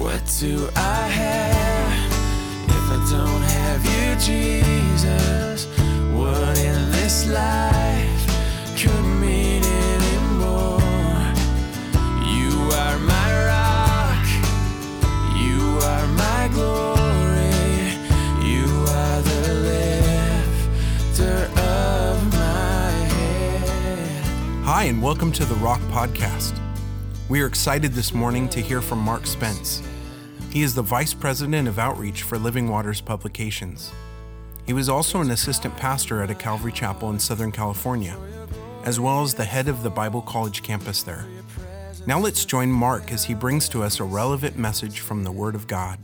What do I have if I don't have you, Jesus? What in this life could mean anymore? You are my rock, you are my glory, you are the lifter of my head. Hi, and welcome to the Rock Podcast. We are excited this morning to hear from Mark Spence. He is the Vice President of Outreach for Living Waters Publications. He was also an assistant pastor at a Calvary Chapel in Southern California, as well as the head of the Bible College campus there. Now let's join Mark as he brings to us a relevant message from the Word of God.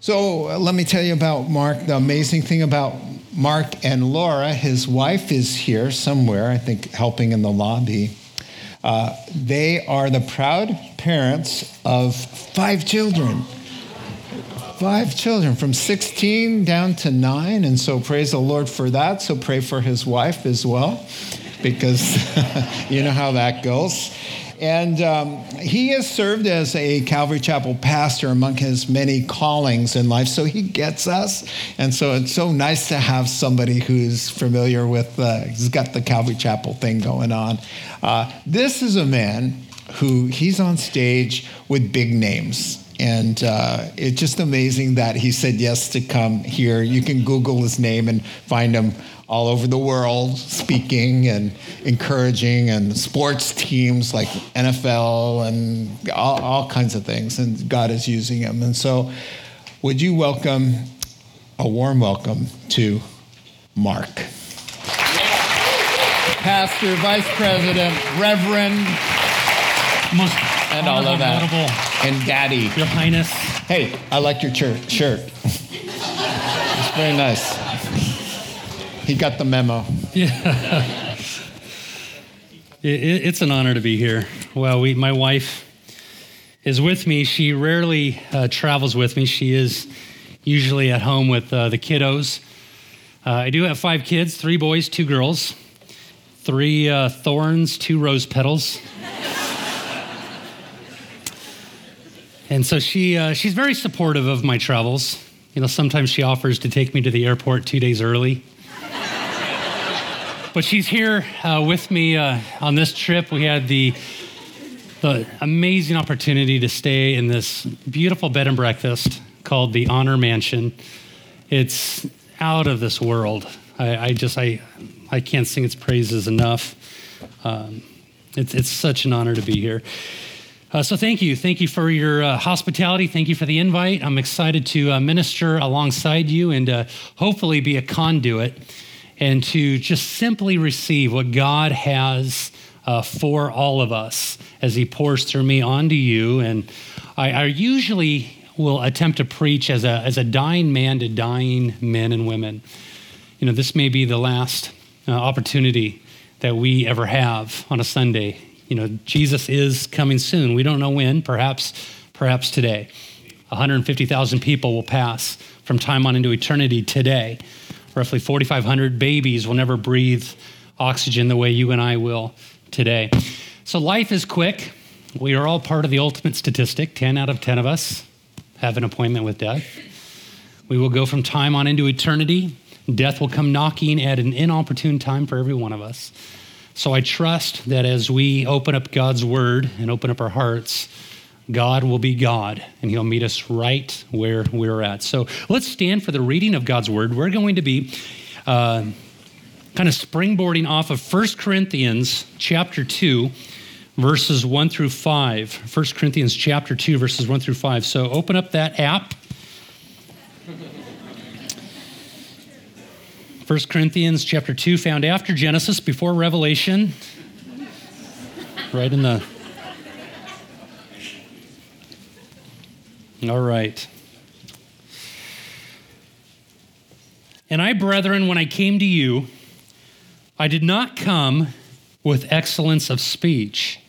So uh, let me tell you about Mark. The amazing thing about Mark and Laura, his wife is here somewhere, I think, helping in the lobby. Uh, they are the proud parents of five children. Five children from 16 down to nine. And so praise the Lord for that. So pray for his wife as well, because you know how that goes. And um, he has served as a Calvary Chapel pastor among his many callings in life, so he gets us. And so it's so nice to have somebody who's familiar with, uh, he's got the Calvary Chapel thing going on. Uh, this is a man who he's on stage with big names. And uh, it's just amazing that he said yes to come here. You can Google his name and find him all over the world speaking and encouraging and sports teams like NFL and all, all kinds of things. And God is using him. And so, would you welcome a warm welcome to Mark? Pastor, Vice President, Reverend, and all of that. And Daddy. Your Highness. Hey, I like your shirt. Shirt. it's very nice. He got the memo. It, it- it's an honor to be here. Well, we, my wife is with me. She rarely uh, travels with me. She is usually at home with uh, the kiddos. Uh, I do have five kids three boys, two girls, three uh, thorns, two rose petals. And so she, uh, she's very supportive of my travels. You know, sometimes she offers to take me to the airport two days early. But she's here uh, with me uh, on this trip. We had the, the amazing opportunity to stay in this beautiful bed and breakfast called the Honor Mansion. It's out of this world. I, I just I I can't sing its praises enough. Um, it's it's such an honor to be here. Uh, so thank you, thank you for your uh, hospitality. Thank you for the invite. I'm excited to uh, minister alongside you and uh, hopefully be a conduit and to just simply receive what God has uh, for all of us as He pours through me onto you. And I, I usually will attempt to preach as a, as a dying man to dying men and women. You know, this may be the last uh, opportunity that we ever have on a Sunday. You know, Jesus is coming soon. We don't know when, perhaps, perhaps today. 150,000 people will pass from time on into eternity today. Roughly 4,500 babies will never breathe oxygen the way you and I will today. So life is quick. We are all part of the ultimate statistic 10 out of 10 of us have an appointment with death. We will go from time on into eternity. Death will come knocking at an inopportune time for every one of us. So I trust that as we open up God's word and open up our hearts, God will be God and he'll meet us right where we're at. So let's stand for the reading of God's word. We're going to be uh, kind of springboarding off of 1 Corinthians chapter 2 verses 1 through 5. 1 Corinthians chapter 2 verses 1 through 5. So open up that app. 1 Corinthians chapter 2 found after Genesis before Revelation. Right in the All right. And I, brethren, when I came to you, I did not come with excellence of speech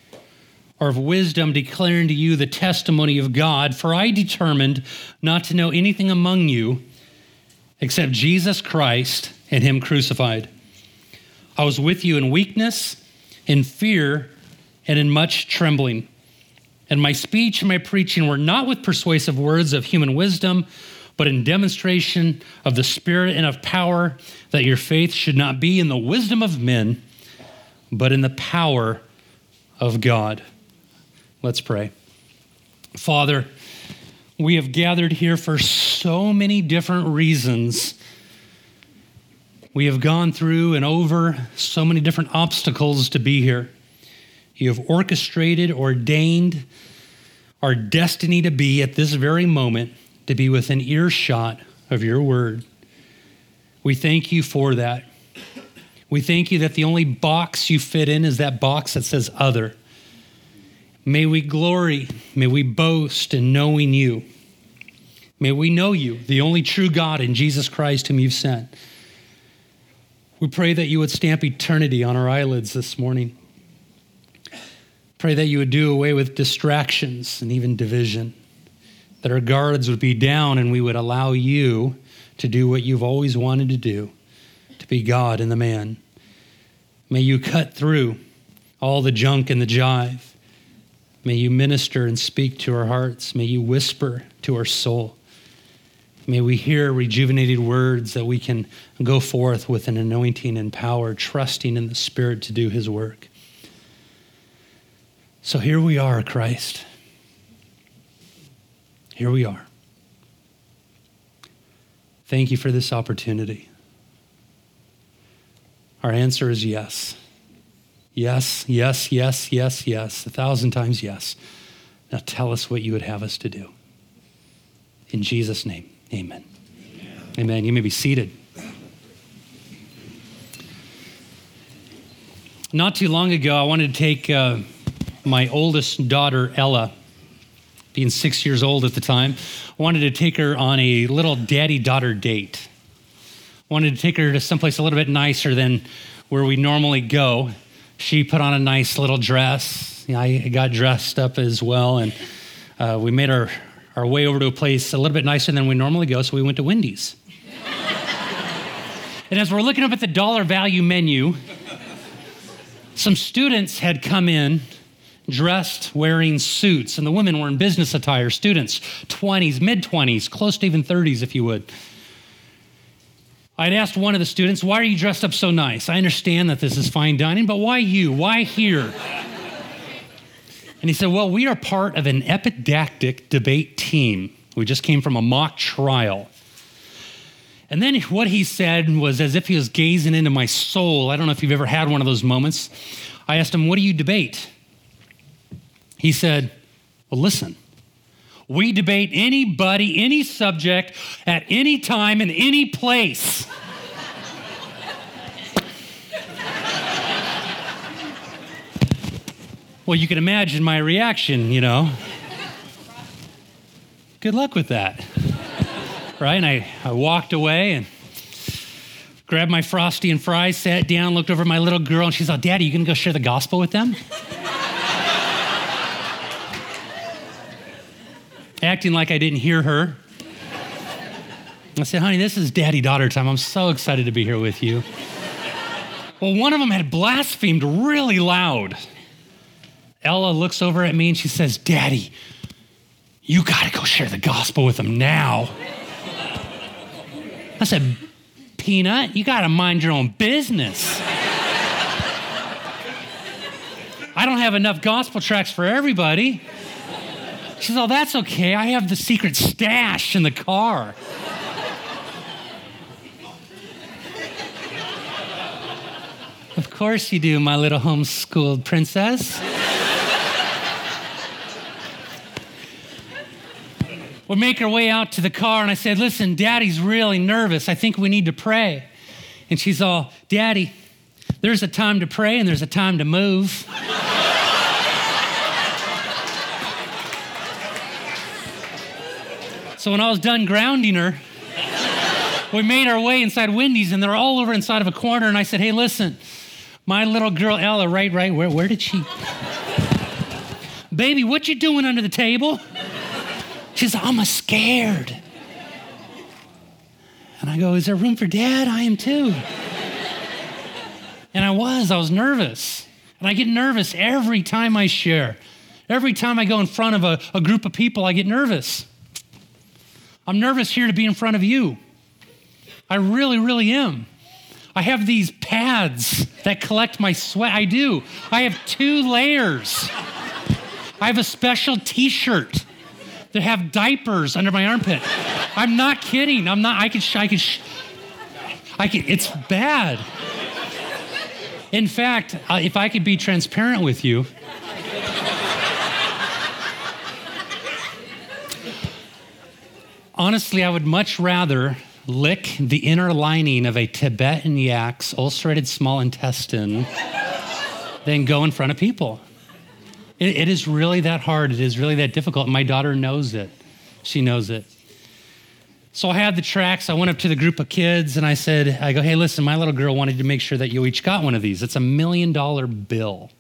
or of wisdom declaring to you the testimony of God, for I determined not to know anything among you except Jesus Christ and Him crucified. I was with you in weakness, in fear, and in much trembling. And my speech and my preaching were not with persuasive words of human wisdom, but in demonstration of the Spirit and of power, that your faith should not be in the wisdom of men, but in the power of God. Let's pray. Father, we have gathered here for so many different reasons. We have gone through and over so many different obstacles to be here. You have orchestrated, ordained our destiny to be at this very moment, to be within earshot of your word. We thank you for that. We thank you that the only box you fit in is that box that says other. May we glory, may we boast in knowing you. May we know you, the only true God in Jesus Christ, whom you've sent. We pray that you would stamp eternity on our eyelids this morning. Pray that you would do away with distractions and even division, that our guards would be down and we would allow you to do what you've always wanted to do, to be God in the man. May you cut through all the junk and the jive. May you minister and speak to our hearts. May you whisper to our soul. May we hear rejuvenated words that we can go forth with an anointing and power, trusting in the Spirit to do His work. So here we are, Christ. Here we are. Thank you for this opportunity. Our answer is yes. Yes, yes, yes, yes, yes, a thousand times yes. Now tell us what you would have us to do. In Jesus' name, amen. Amen. amen. You may be seated. Not too long ago, I wanted to take. Uh, my oldest daughter, Ella, being six years old at the time, wanted to take her on a little daddy daughter date. Wanted to take her to someplace a little bit nicer than where we normally go. She put on a nice little dress. I got dressed up as well, and uh, we made our, our way over to a place a little bit nicer than we normally go, so we went to Wendy's. and as we're looking up at the dollar value menu, some students had come in dressed wearing suits, and the women were in business attire, students, 20s, mid 20s, close to even 30s, if you would. I'd asked one of the students, Why are you dressed up so nice? I understand that this is fine dining, but why you? Why here? And he said, Well, we are part of an epidactic debate team. We just came from a mock trial. And then what he said was as if he was gazing into my soul. I don't know if you've ever had one of those moments. I asked him, What do you debate? He said, Well, listen, we debate anybody, any subject, at any time, in any place. Well, you can imagine my reaction, you know. Good luck with that. right? And I, I walked away and grabbed my frosty and fries, sat down, looked over my little girl, and she's like, Daddy, you gonna go share the gospel with them? acting like I didn't hear her. I said, honey, this is daddy daughter time. I'm so excited to be here with you. Well, one of them had blasphemed really loud. Ella looks over at me and she says, Daddy, you got to go share the gospel with them now. I said, Peanut, you got to mind your own business. I don't have enough gospel tracts for everybody. She says, Oh, that's okay. I have the secret stash in the car. of course you do, my little homeschooled princess. We make our way out to the car, and I said, Listen, daddy's really nervous. I think we need to pray. And she's all, Daddy, there's a time to pray and there's a time to move. So when I was done grounding her, we made our way inside Wendy's and they're all over inside of a corner. And I said, Hey, listen, my little girl Ella, right, right, where, where did she? Baby, what you doing under the table? She's, I'm a scared. And I go, Is there room for dad? I am too. And I was, I was nervous. And I get nervous every time I share. Every time I go in front of a, a group of people, I get nervous. I'm nervous here to be in front of you. I really, really am. I have these pads that collect my sweat. I do. I have two layers. I have a special t shirt that have diapers under my armpit. I'm not kidding. I'm not, I can, I can, I can, it's bad. In fact, uh, if I could be transparent with you, honestly, I would much rather lick the inner lining of a Tibetan yak's ulcerated small intestine than go in front of people. It, it is really that hard. It is really that difficult. My daughter knows it. She knows it. So I had the tracts. I went up to the group of kids and I said, I go, hey, listen, my little girl wanted to make sure that you each got one of these. It's a million dollar bill.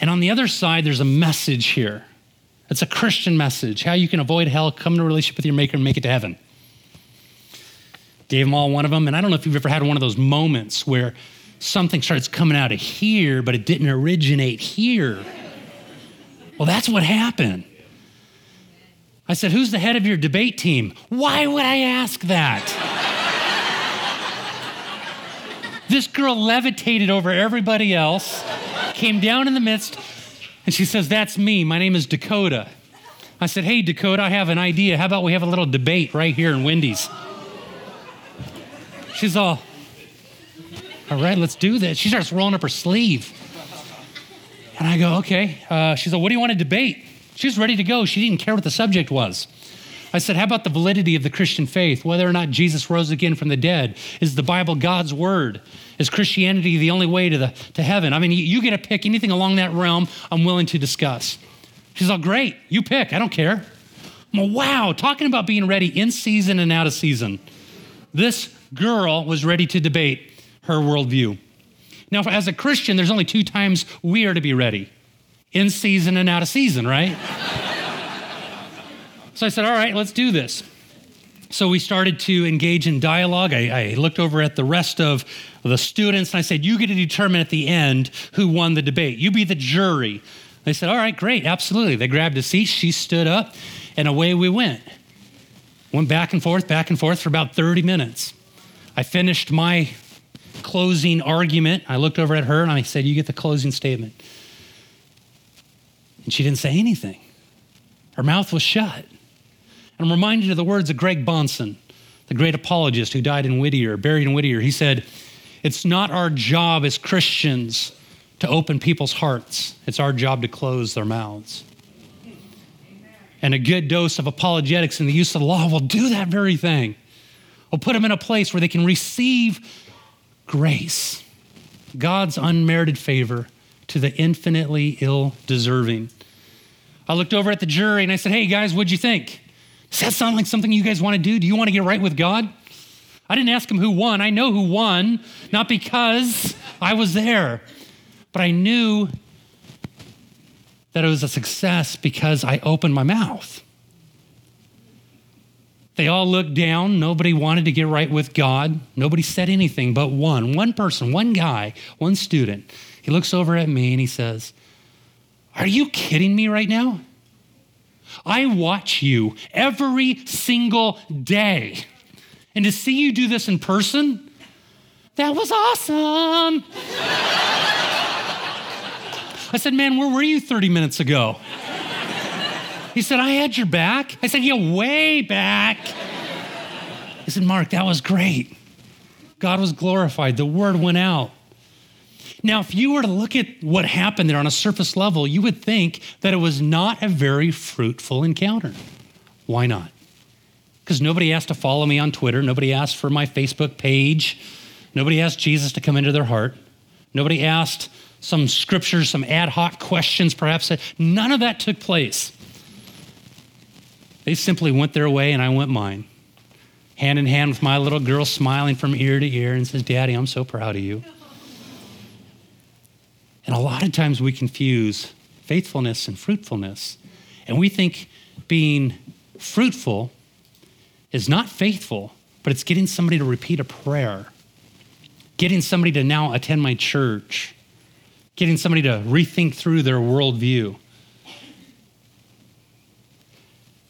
And on the other side, there's a message here. It's a Christian message how you can avoid hell, come into a relationship with your Maker, and make it to heaven. Gave them all one of them. And I don't know if you've ever had one of those moments where something starts coming out of here, but it didn't originate here. Well, that's what happened. I said, Who's the head of your debate team? Why would I ask that? this girl levitated over everybody else, came down in the midst, and she says, That's me. My name is Dakota. I said, Hey, Dakota, I have an idea. How about we have a little debate right here in Wendy's? She's all, All right, let's do this. She starts rolling up her sleeve. And I go, Okay. Uh, she's like, What do you want to debate? She was ready to go. She didn't care what the subject was. I said, How about the validity of the Christian faith? Whether or not Jesus rose again from the dead? Is the Bible God's word? Is Christianity the only way to, the, to heaven? I mean, you, you get to pick anything along that realm I'm willing to discuss. She's all, Great, you pick. I don't care. I'm all, wow, talking about being ready in season and out of season. This girl was ready to debate her worldview. Now, as a Christian, there's only two times we are to be ready in season and out of season, right? so I said, all right, let's do this. So we started to engage in dialogue. I, I, looked over at the rest of the students and I said, You get to determine at the end who won the debate. You be the jury. They said, All right, great, absolutely. They grabbed a seat, she stood up, and away we went. Went back and forth, back and forth for about 30 minutes. I finished my closing argument. I looked over at her and I said, You get the closing statement. And she didn't say anything. Her mouth was shut. And I'm reminded of the words of Greg Bahnsen, the great apologist who died in Whittier, buried in Whittier. He said, It's not our job as Christians to open people's hearts, it's our job to close their mouths. And a good dose of apologetics and the use of the law will do that very thing. Will put them in a place where they can receive grace, God's unmerited favor to the infinitely ill deserving. I looked over at the jury and I said, Hey guys, what'd you think? Does that sound like something you guys want to do? Do you want to get right with God? I didn't ask him who won. I know who won, not because I was there, but I knew that it was a success because I opened my mouth. They all looked down. Nobody wanted to get right with God. Nobody said anything but one. One person, one guy, one student. He looks over at me and he says, Are you kidding me right now? I watch you every single day. And to see you do this in person, that was awesome. I said, Man, where were you 30 minutes ago? He said, I had your back. I said, Yeah, way back. He said, Mark, that was great. God was glorified. The word went out. Now, if you were to look at what happened there on a surface level, you would think that it was not a very fruitful encounter. Why not? Because nobody asked to follow me on Twitter. Nobody asked for my Facebook page. Nobody asked Jesus to come into their heart. Nobody asked some scriptures, some ad hoc questions, perhaps. None of that took place. They simply went their way and I went mine. Hand in hand with my little girl smiling from ear to ear and says, Daddy, I'm so proud of you. And a lot of times we confuse faithfulness and fruitfulness. And we think being fruitful is not faithful, but it's getting somebody to repeat a prayer, getting somebody to now attend my church, getting somebody to rethink through their worldview.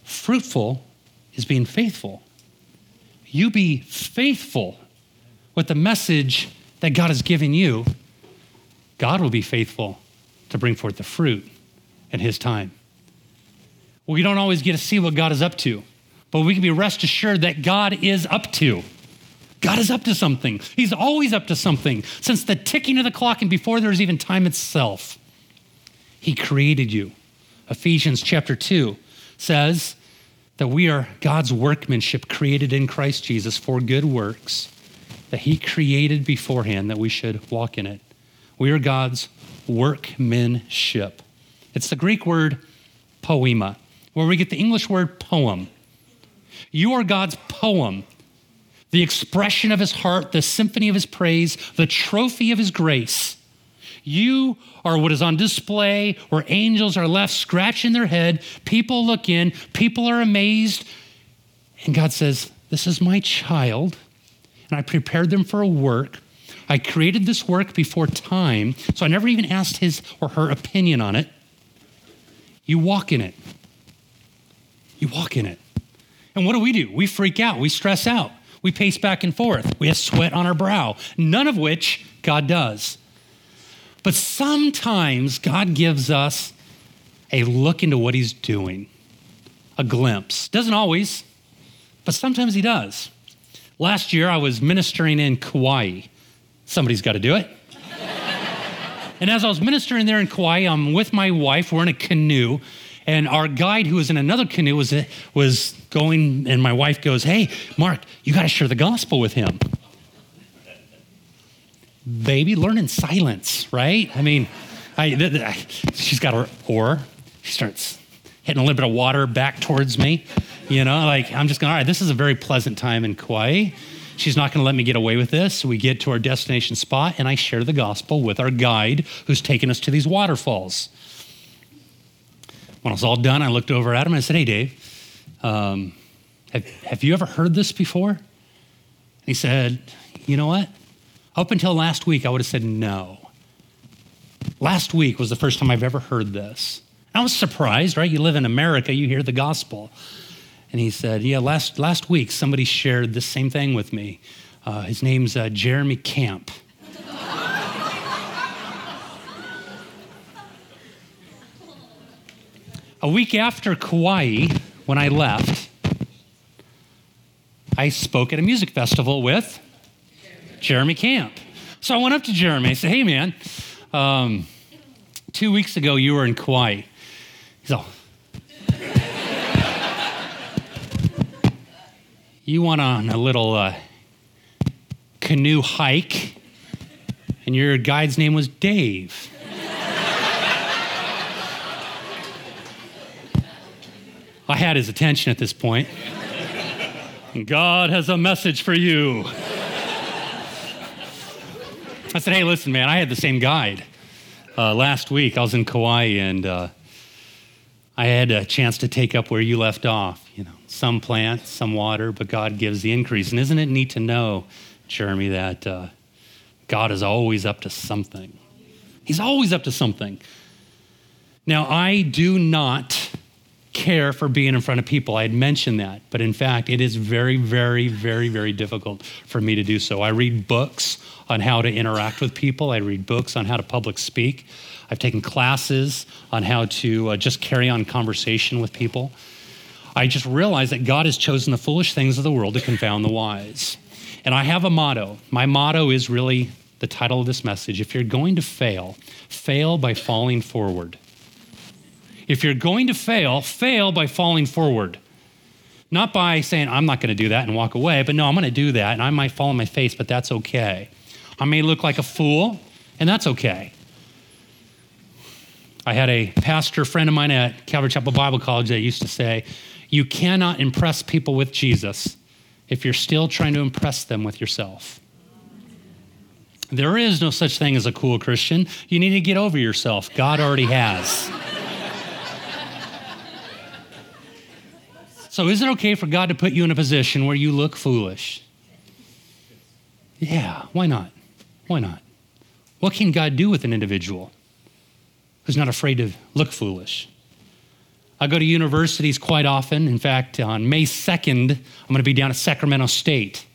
Fruitful is being faithful. You be faithful with the message that God has given you. God will be faithful to bring forth the fruit in His time. We don't always get to see what God is up to, but we can be rest assured that God is up to. God is up to something. He's always up to something since the ticking of the clock and before there's even time itself. He created you. Ephesians chapter 2 says that we are God's workmanship created in Christ Jesus for good works that He created beforehand that we should walk in it. We are God's workmanship. It's the Greek word poema, where we get the English word poem. You are God's poem the expression of his heart, the symphony of his praise, the trophy of his grace. You are what is on display where angels are left scratching their head. People look in, people are amazed. And God says, This is my child, and I prepared them for a work. I created this work before time, so I never even asked his or her opinion on it. You walk in it. You walk in it. And what do we do? We freak out, we stress out. We pace back and forth. We have sweat on our brow, none of which God does. But sometimes God gives us a look into what He's doing, a glimpse. Doesn't always, but sometimes He does. Last year, I was ministering in Kauai. Somebody's got to do it. and as I was ministering there in Kauai, I'm with my wife. We're in a canoe. And our guide, who was in another canoe, was, was going, and my wife goes, Hey, Mark, you got to share the gospel with him. Baby, learn in silence, right? I mean, I, th- th- she's got her oar. She starts hitting a little bit of water back towards me. You know, like I'm just going, all right, this is a very pleasant time in Kauai. She's not going to let me get away with this. We get to our destination spot, and I share the gospel with our guide who's taking us to these waterfalls. When I was all done, I looked over at him and I said, Hey, Dave, um, have, have you ever heard this before? And he said, You know what? Up until last week, I would have said no. Last week was the first time I've ever heard this. I was surprised, right? You live in America, you hear the gospel. And he said, Yeah, last, last week somebody shared the same thing with me. Uh, his name's uh, Jeremy Camp. A week after Kauai, when I left, I spoke at a music festival with Jeremy Camp. So I went up to Jeremy. I said, Hey, man, um, two weeks ago you were in Kauai. He's all, You went on a little uh, canoe hike, and your guide's name was Dave. I had his attention at this point. God has a message for you. I said, hey, listen, man, I had the same guide. Uh, last week, I was in Kauai and uh, I had a chance to take up where you left off. You know, some plants, some water, but God gives the increase. And isn't it neat to know, Jeremy, that uh, God is always up to something? He's always up to something. Now, I do not care for being in front of people. I had mentioned that, but in fact, it is very, very, very, very difficult for me to do so. I read books on how to interact with people, I read books on how to public speak. I've taken classes on how to uh, just carry on conversation with people. I just realized that God has chosen the foolish things of the world to confound the wise. And I have a motto. My motto is really the title of this message. If you're going to fail, fail by falling forward. If you're going to fail, fail by falling forward. Not by saying, I'm not going to do that and walk away, but no, I'm going to do that and I might fall on my face, but that's okay. I may look like a fool, and that's okay. I had a pastor friend of mine at Calvary Chapel Bible College that used to say, You cannot impress people with Jesus if you're still trying to impress them with yourself. There is no such thing as a cool Christian. You need to get over yourself. God already has. So, is it okay for God to put you in a position where you look foolish? Yeah, why not? Why not? What can God do with an individual? who's not afraid to look foolish. I go to universities quite often. In fact, on May 2nd, I'm going to be down at Sacramento State.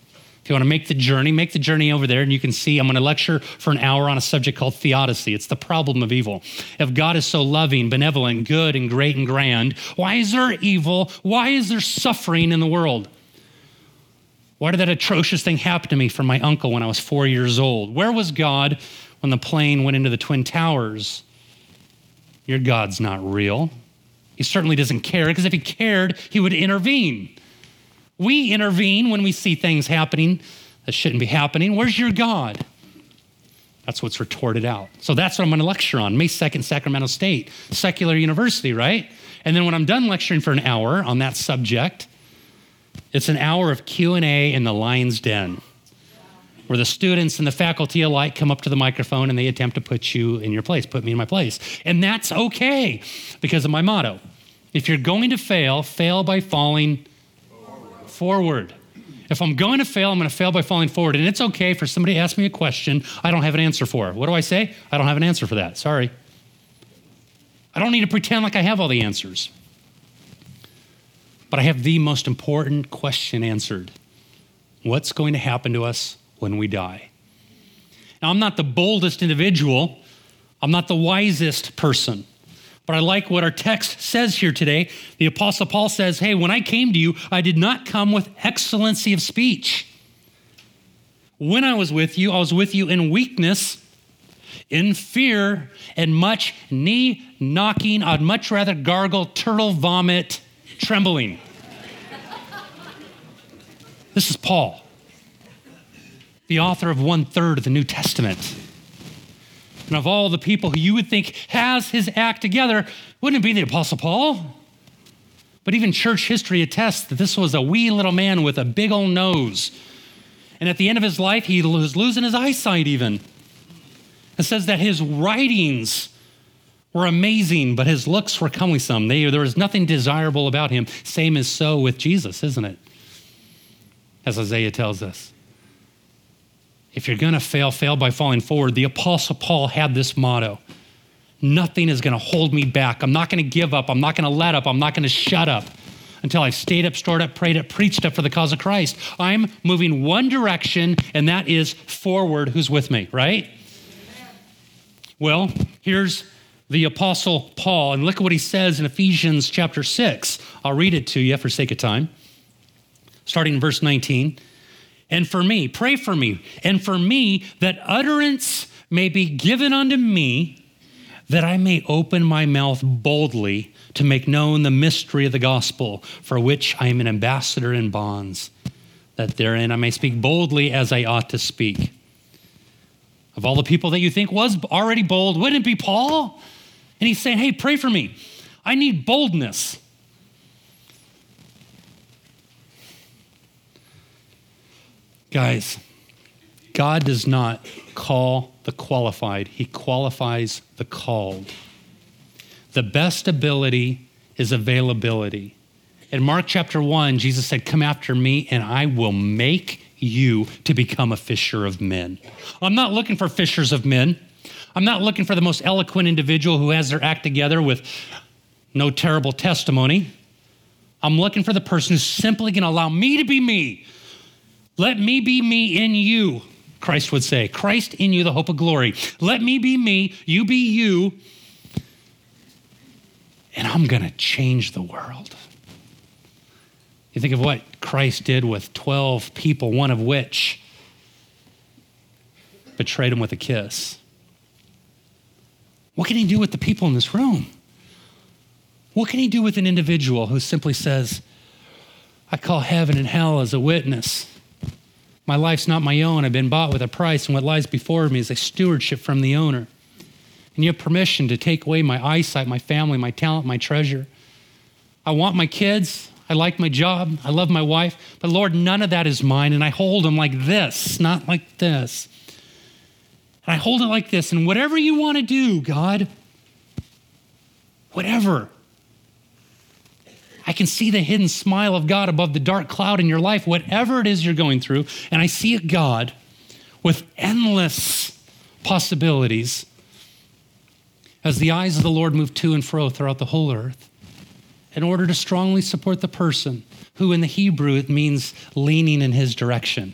If you want to make the journey, make the journey over there, and you can see I'm going to lecture for an hour on a subject called theodicy. It's the problem of evil. If God is so loving, benevolent, good, and great and grand, why is there evil? Why is there suffering in the world? Why did that atrocious thing happen to me from my uncle when I was four years old? Where was God when the plane went into the Twin Towers? Your God's not real. He certainly doesn't care, because if he cared, he would intervene. We intervene when we see things happening that shouldn't be happening. Where's your God? That's what's retorted out. So that's what I'm going to lecture on. May 2nd, Sacramento State, secular university, right? And then when I'm done lecturing for an hour on that subject, it's an hour of Q&A in the lion's den where the students and the faculty alike come up to the microphone and they attempt to put you in your place, put me in my place. And that's okay because of my motto. If you're going to fail, fail by falling forward. If I'm going to fail, I'm going to fail by falling forward. And it's okay for somebody to ask me a question I don't have an answer for. What do I say? I don't have an answer for that. Sorry. I don't need to pretend like I have all the answers. But I have the most important question answered What's going to happen to us when we die? Now, I'm not the boldest individual, I'm not the wisest person. But I like what our text says here today. The Apostle Paul says, Hey, when I came to you, I did not come with excellency of speech. When I was with you, I was with you in weakness, in fear, and much knee knocking. I'd much rather gargle turtle vomit, trembling. this is Paul, the author of one third of the New Testament. And of all the people who you would think has his act together, wouldn't it be the Apostle Paul? But even church history attests that this was a wee little man with a big old nose. And at the end of his life, he was losing his eyesight even. It says that his writings were amazing, but his looks were cumbersome. They, there was nothing desirable about him. Same is so with Jesus, isn't it? As Isaiah tells us. If you're going to fail, fail by falling forward. The Apostle Paul had this motto Nothing is going to hold me back. I'm not going to give up. I'm not going to let up. I'm not going to shut up until I've stayed up, stored up, prayed up, preached up for the cause of Christ. I'm moving one direction, and that is forward. Who's with me, right? Well, here's the Apostle Paul, and look at what he says in Ephesians chapter 6. I'll read it to you for sake of time. Starting in verse 19 and for me, pray for me, and for me that utterance may be given unto me, that I may open my mouth boldly to make known the mystery of the gospel, for which I am an ambassador in bonds, that therein I may speak boldly as I ought to speak. Of all the people that you think was already bold, wouldn't it be Paul? And he's saying, Hey, pray for me. I need boldness. Guys, God does not call the qualified, He qualifies the called. The best ability is availability. In Mark chapter 1, Jesus said, Come after me, and I will make you to become a fisher of men. I'm not looking for fishers of men. I'm not looking for the most eloquent individual who has their act together with no terrible testimony. I'm looking for the person who's simply going to allow me to be me, let me be me in you, Christ would say. Christ in you, the hope of glory. Let me be me, you be you, and I'm going to change the world. You think of what Christ did with 12 people, one of which betrayed him with a kiss. What can he do with the people in this room? What can he do with an individual who simply says, I call heaven and hell as a witness? My life's not my own. I've been bought with a price, and what lies before me is a stewardship from the owner. And you have permission to take away my eyesight, my family, my talent, my treasure. I want my kids. I like my job. I love my wife. But Lord, none of that is mine. And I hold them like this, not like this. And I hold it like this. And whatever you want to do, God, whatever, I can see the hidden smile of God above the dark cloud in your life, whatever it is you're going through. And I see a God with endless possibilities. as the eyes of the Lord move to and fro throughout the whole earth, in order to strongly support the person who in the Hebrew it means leaning in his direction.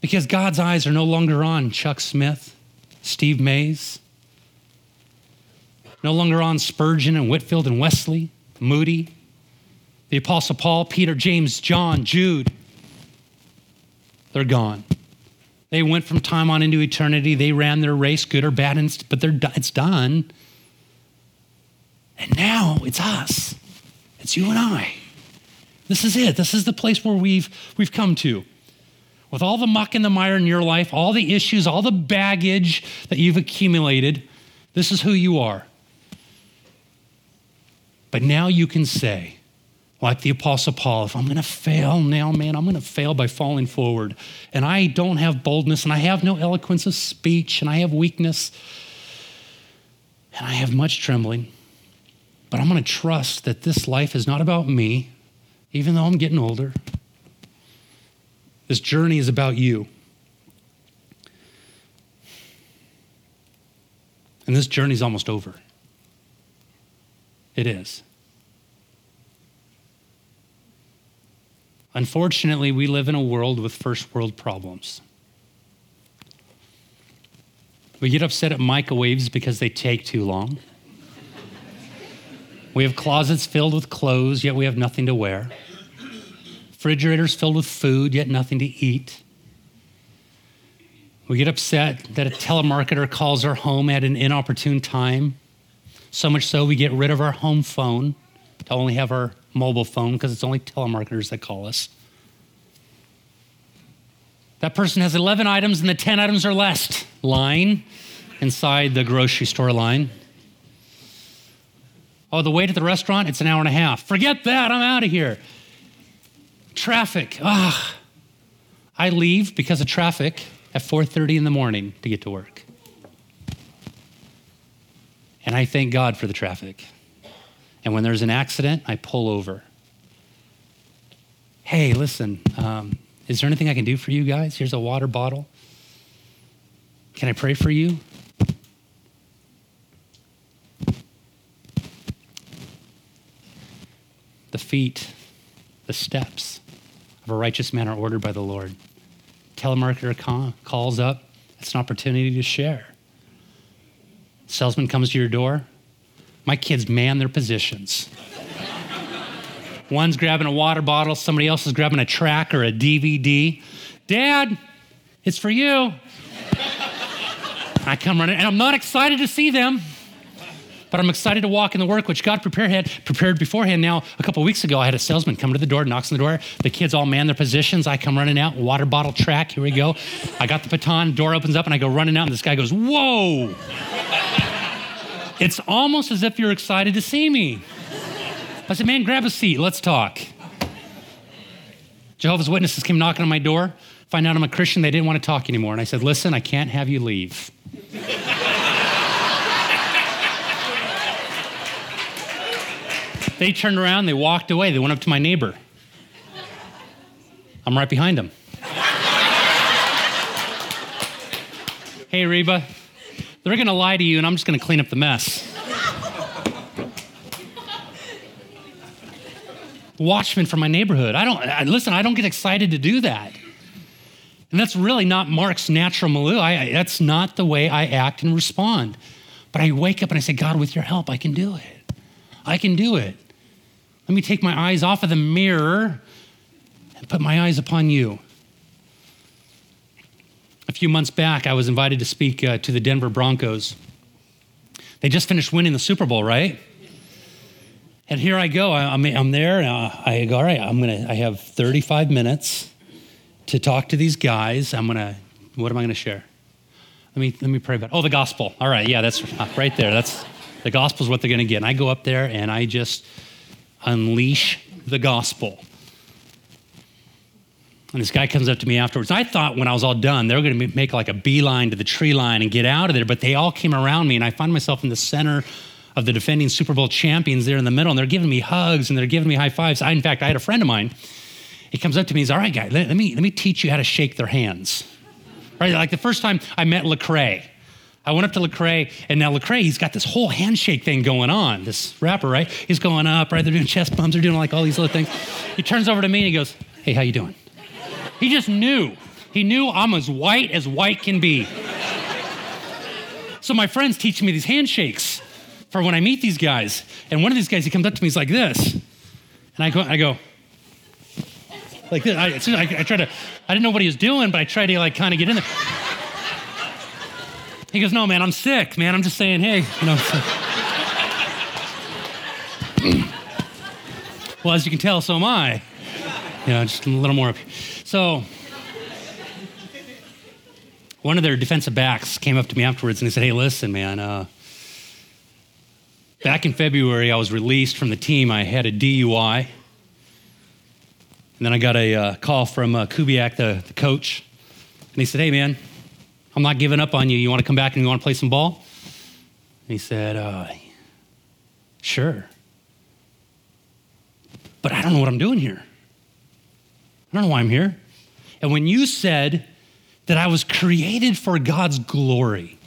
Because God's eyes are no longer on Chuck Smith, Steve Mays, no longer on Spurgeon and Whitefield and Wesley, Moody, the Apostle Paul, Peter, James, John, Jude. They're gone. They went from time on into eternity. They ran their race, good or bad, but they're, it's done. And now it's us. It's you and I. This is it. This is the place where we've, we've come to. With all the muck and the mire in your life, all the issues, all the baggage that you've accumulated, this is who you are. But now you can say, like the Apostle Paul, if I'm going to fail now, man, I'm going to fail by falling forward. And I don't have boldness, and I have no eloquence of speech, and I have weakness, and I have much trembling. But I'm going to trust that this life is not about me, even though I'm getting older. This journey is about you. And this journey is almost over. It is. Unfortunately, we live in a world with first world problems. We get upset at microwaves because they take too long. We have closets filled with clothes, yet we have nothing to wear. Refrigerators filled with food, yet nothing to eat. We get upset that a telemarketer calls our home at an inopportune time. So much so, we get rid of our home phone to only have our mobile phone because it's only telemarketers that call us. That person has 11 items and the 10 items are less line inside the grocery store line. Oh, the wait at the restaurant, it's an hour and a half. Forget that, I'm out of here. Traffic. Ah. I leave because of traffic at 4:30 in the morning to get to work. And I thank God for the traffic. And when there's an accident, I pull over. Hey, listen, um, is there anything I can do for you guys? Here's a water bottle. Can I pray for you? The feet, the steps of a righteous man are ordered by the Lord. Telemarketer calls up, it's an opportunity to share. Salesman comes to your door. My kids man their positions. One's grabbing a water bottle, somebody else is grabbing a track or a DVD. Dad, it's for you. I come running, and I'm not excited to see them, but I'm excited to walk in the work which God prepared prepared beforehand. Now, a couple weeks ago, I had a salesman come to the door, knocks on the door. The kids all man their positions. I come running out, water bottle track. Here we go. I got the baton. Door opens up, and I go running out, and this guy goes, "Whoa!" It's almost as if you're excited to see me. I said, man, grab a seat, let's talk. Jehovah's Witnesses came knocking on my door, find out I'm a Christian, they didn't want to talk anymore. And I said, listen, I can't have you leave. They turned around, they walked away, they went up to my neighbor. I'm right behind them. hey, Reba, they're to lie to you, and I'm just to clean up the mess. Watchman from my neighborhood. I don't, I, listen, I don't get excited to do that. And that's really not Mark's natural milieu. I, I, that's not the way I act and respond. But I wake up and I say, God, with your help, I can do it. I can do it. Let me take my eyes off of the mirror and put my eyes upon you. A few months back, I was invited to speak uh, to the Denver Broncos. They just finished winning the Super Bowl, right? And here I go. I, am I'm, I'm there, and I go, all right, I'm gonna. I have 35 minutes to talk to these guys. I'm gonna. What am I gonna share? Let me let me pray about. Oh, the gospel. All right, yeah, that's uh, right there. That's the gospel is what they're gonna get. And I go up there and I just unleash the gospel. And this guy comes up to me afterwards. I thought when I was all done, they were going to make like a beeline to the tree line and get out of there, but they all came around me, and I find myself in the center of the defending Super Bowl champions there in the middle, and they're giving me hugs and they're giving me high fives. I, in fact, I had a friend of mine. He comes up to me. and says, all right, guy. Let, let me let me teach you how to shake their hands. Right, like the first time I met Lecrae, I went up to Lecrae, and now Lecrae, he's got this whole handshake thing going on. This rapper, right? He's going up, right? They're doing chest bumps, they're doing like all these little things. He turns over to me and he goes, "Hey, how you doing?" He just knew. He knew I'm as white as white can be. So my friends teaching me these handshakes for when I meet these guys. And one of these guys, he comes up to me, he's like this, and I go, I go, like this. I, I, I try to, I didn't know what he was doing, but I tried to like kind of get in there. He goes, No, man, I'm sick, man. I'm just saying, hey, you know. well, as you can tell, so am I. You know, just a little more up here. So, one of their defensive backs came up to me afterwards and he said, Hey, listen, man, uh, back in February, I was released from the team. I had a DUI. And then I got a uh, call from uh, Kubiak, the, the coach. And he said, Hey, man, I'm not giving up on you. You want to come back and you want to play some ball? And he said, uh, Sure. But I don't know what I'm doing here. I don't know why I'm here. And when you said that I was created for God's glory,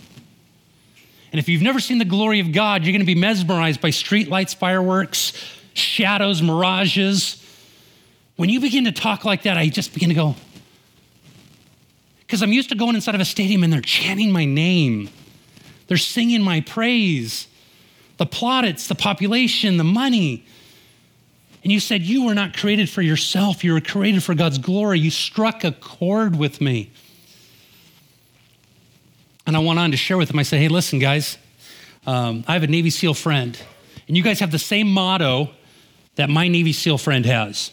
and if you've never seen the glory of God, you're going to be mesmerized by streetlights, fireworks, shadows, mirages. When you begin to talk like that, I just begin to go, because I'm used to going inside of a stadium and they're chanting my name. They're singing my praise. The plaudits, the population, the money. And you said you were not created for yourself, you were created for God's glory. You struck a chord with me. And I went on to share with them. I said, hey, listen, guys, um, I have a Navy SEAL friend, and you guys have the same motto that my Navy SEAL friend has.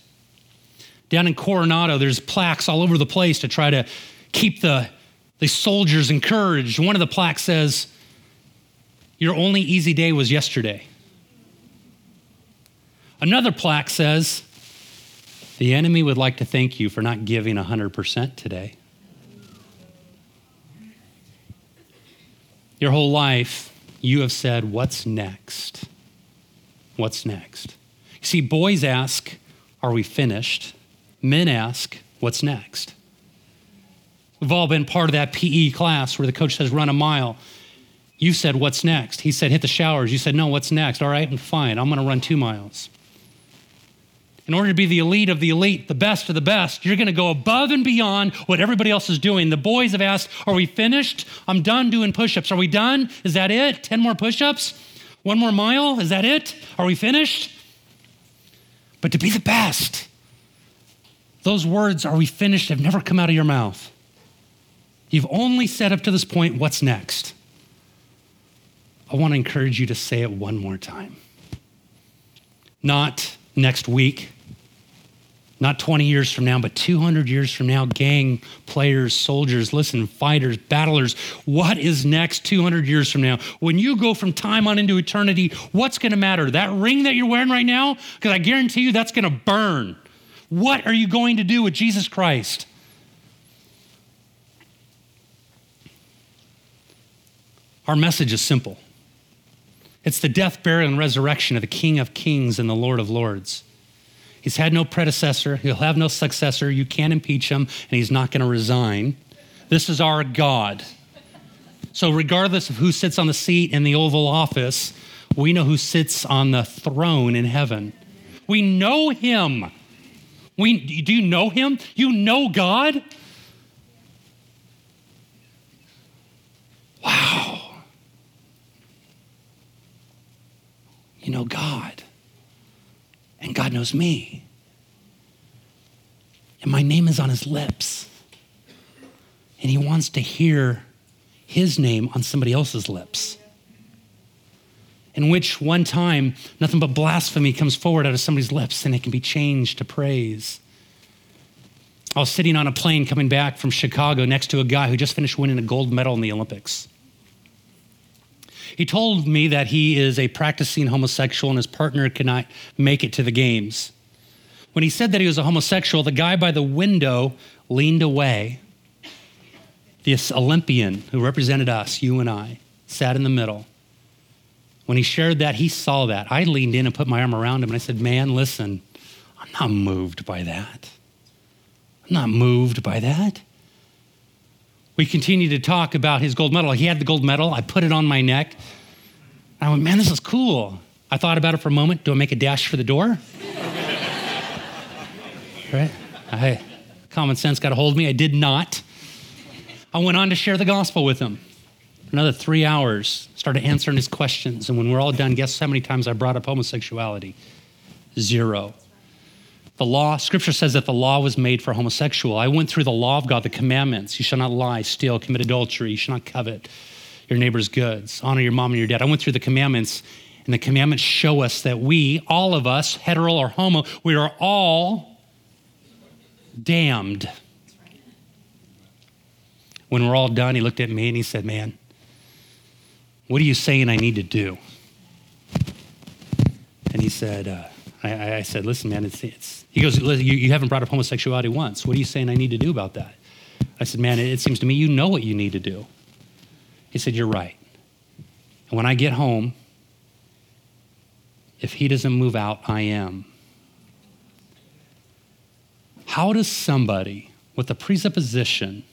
Down in Coronado, there's plaques all over the place to try to keep the, the soldiers encouraged. One of the plaques says, Your only easy day was yesterday. Another plaque says, The enemy would like to thank you for not giving 100% today. Your whole life, you have said, What's next? What's next? You see, boys ask, Are we finished? Men ask, What's next? We've all been part of that PE class where the coach says, run a mile. You said, what's next? He said, hit the showers. You said, no, what's next? All right, I'm fine. I'm going to run two miles. In order to be the elite of the elite, the best of the best, you're going to go above and beyond what everybody else is doing. The boys have asked, Are we finished? I'm done doing push ups. Are we done? Is that it? 10 more push ups? One more mile? Is that it? Are we finished? But to be the best, those words, Are we finished, have never come out of your mouth. You've only said up to this point, what's next? I want to encourage you to say it one more time. Not next week, not 20 years from now, but 200 years from now, gang players, soldiers, listen, fighters, battlers, what is next 200 years from now? When you go from time on into eternity, what's going to matter? That ring that you're wearing right now? Because I guarantee you that's going to burn. What are you going to do with Jesus Christ? Our message is simple it's the death, burial, and resurrection of the King of Kings and the Lord of Lords. He's had no predecessor, he'll have no successor. You can't impeach him, and he's not going to resign. This is our God. So, regardless of who sits on the seat in the Oval Office, we know who sits on the throne in heaven. We know him. We, do you know him? You know God? Wow. You know God. And God knows me. And my name is on his lips. And he wants to hear his name on somebody else's lips. In which one time, nothing but blasphemy comes forward out of somebody's lips and it can be changed to praise. I was sitting on a plane coming back from Chicago next to a guy who just finished winning a gold medal in the Olympics. He told me that he is a practicing homosexual and his partner cannot make it to the games. When he said that he was a homosexual, the guy by the window leaned away. This Olympian who represented us, you and I, sat in the middle. When he shared that, he saw that. I leaned in and put my arm around him and I said, Man, listen, I'm not moved by that. I'm not moved by that. We continued to talk about his gold medal. He had the gold medal. I put it on my neck. I went, man, this is cool. I thought about it for a moment. Do I make a dash for the door? right? I, common sense got a hold of me. I did not. I went on to share the gospel with him. Another three hours, started answering his questions. And when we're all done, guess how many times I brought up homosexuality? Zero. The law, scripture says that the law was made for homosexual. I went through the law of God, the commandments. You shall not lie, steal, commit adultery. You shall not covet your neighbor's goods. Honor your mom and your dad. I went through the commandments, and the commandments show us that we, all of us, hetero or homo, we are all damned. When we're all done, he looked at me and he said, Man, what are you saying I need to do? And he said, uh, I, I, said, listen, man, it's, it's he goes, you, you haven't brought up homosexuality once. What are you saying I need to do about that? I said, man, it, it seems to me you know what you need to do. He said, you're right. And when I get home, if he doesn't move out, I am. How does somebody with a presupposition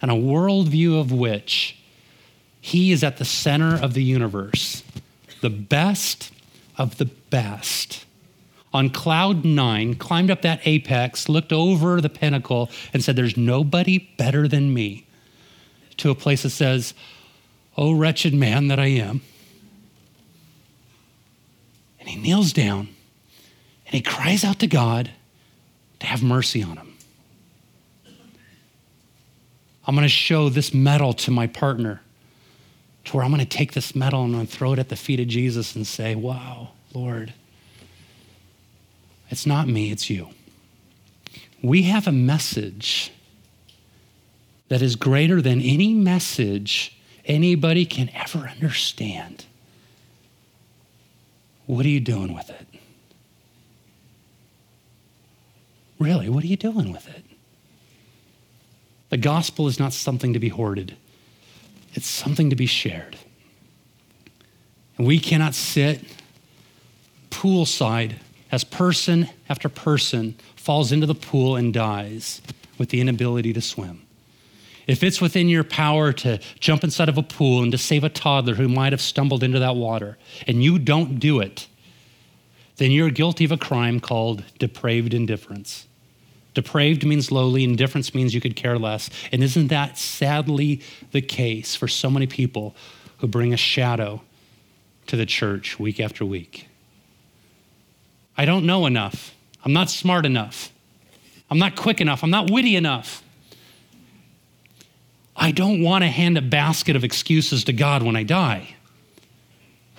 and a worldview of which he is at the center of the universe, the best of the best. On cloud nine, climbed up that apex, looked over the pinnacle, and said, There's nobody better than me. To a place that says, Oh, wretched man that I am. And he kneels down and he cries out to God to have mercy on him. I'm going to show this medal to my partner to where I'm going to take this medal and I'm going to throw it at the feet of Jesus and say, Wow, Lord, it's not me, it's you. We have a message that is greater than any message anybody can ever understand. What are you doing with it? Really, what are you doing with it? The gospel is not something to be hoarded. It's something to be shared. And we cannot sit poolside as person after person falls into the pool and dies with the inability to swim. If it's within your power to jump inside of a pool and to save a toddler who might have stumbled into that water, and you don't do it, then you're guilty of a crime called depraved indifference. Depraved means lowly, indifference means you could care less. And isn't that sadly the case for so many people who bring a shadow to the church week after week? I don't know enough. I'm not smart enough. I'm not quick enough. I'm not witty enough. I don't want to hand a basket of excuses to God when I die.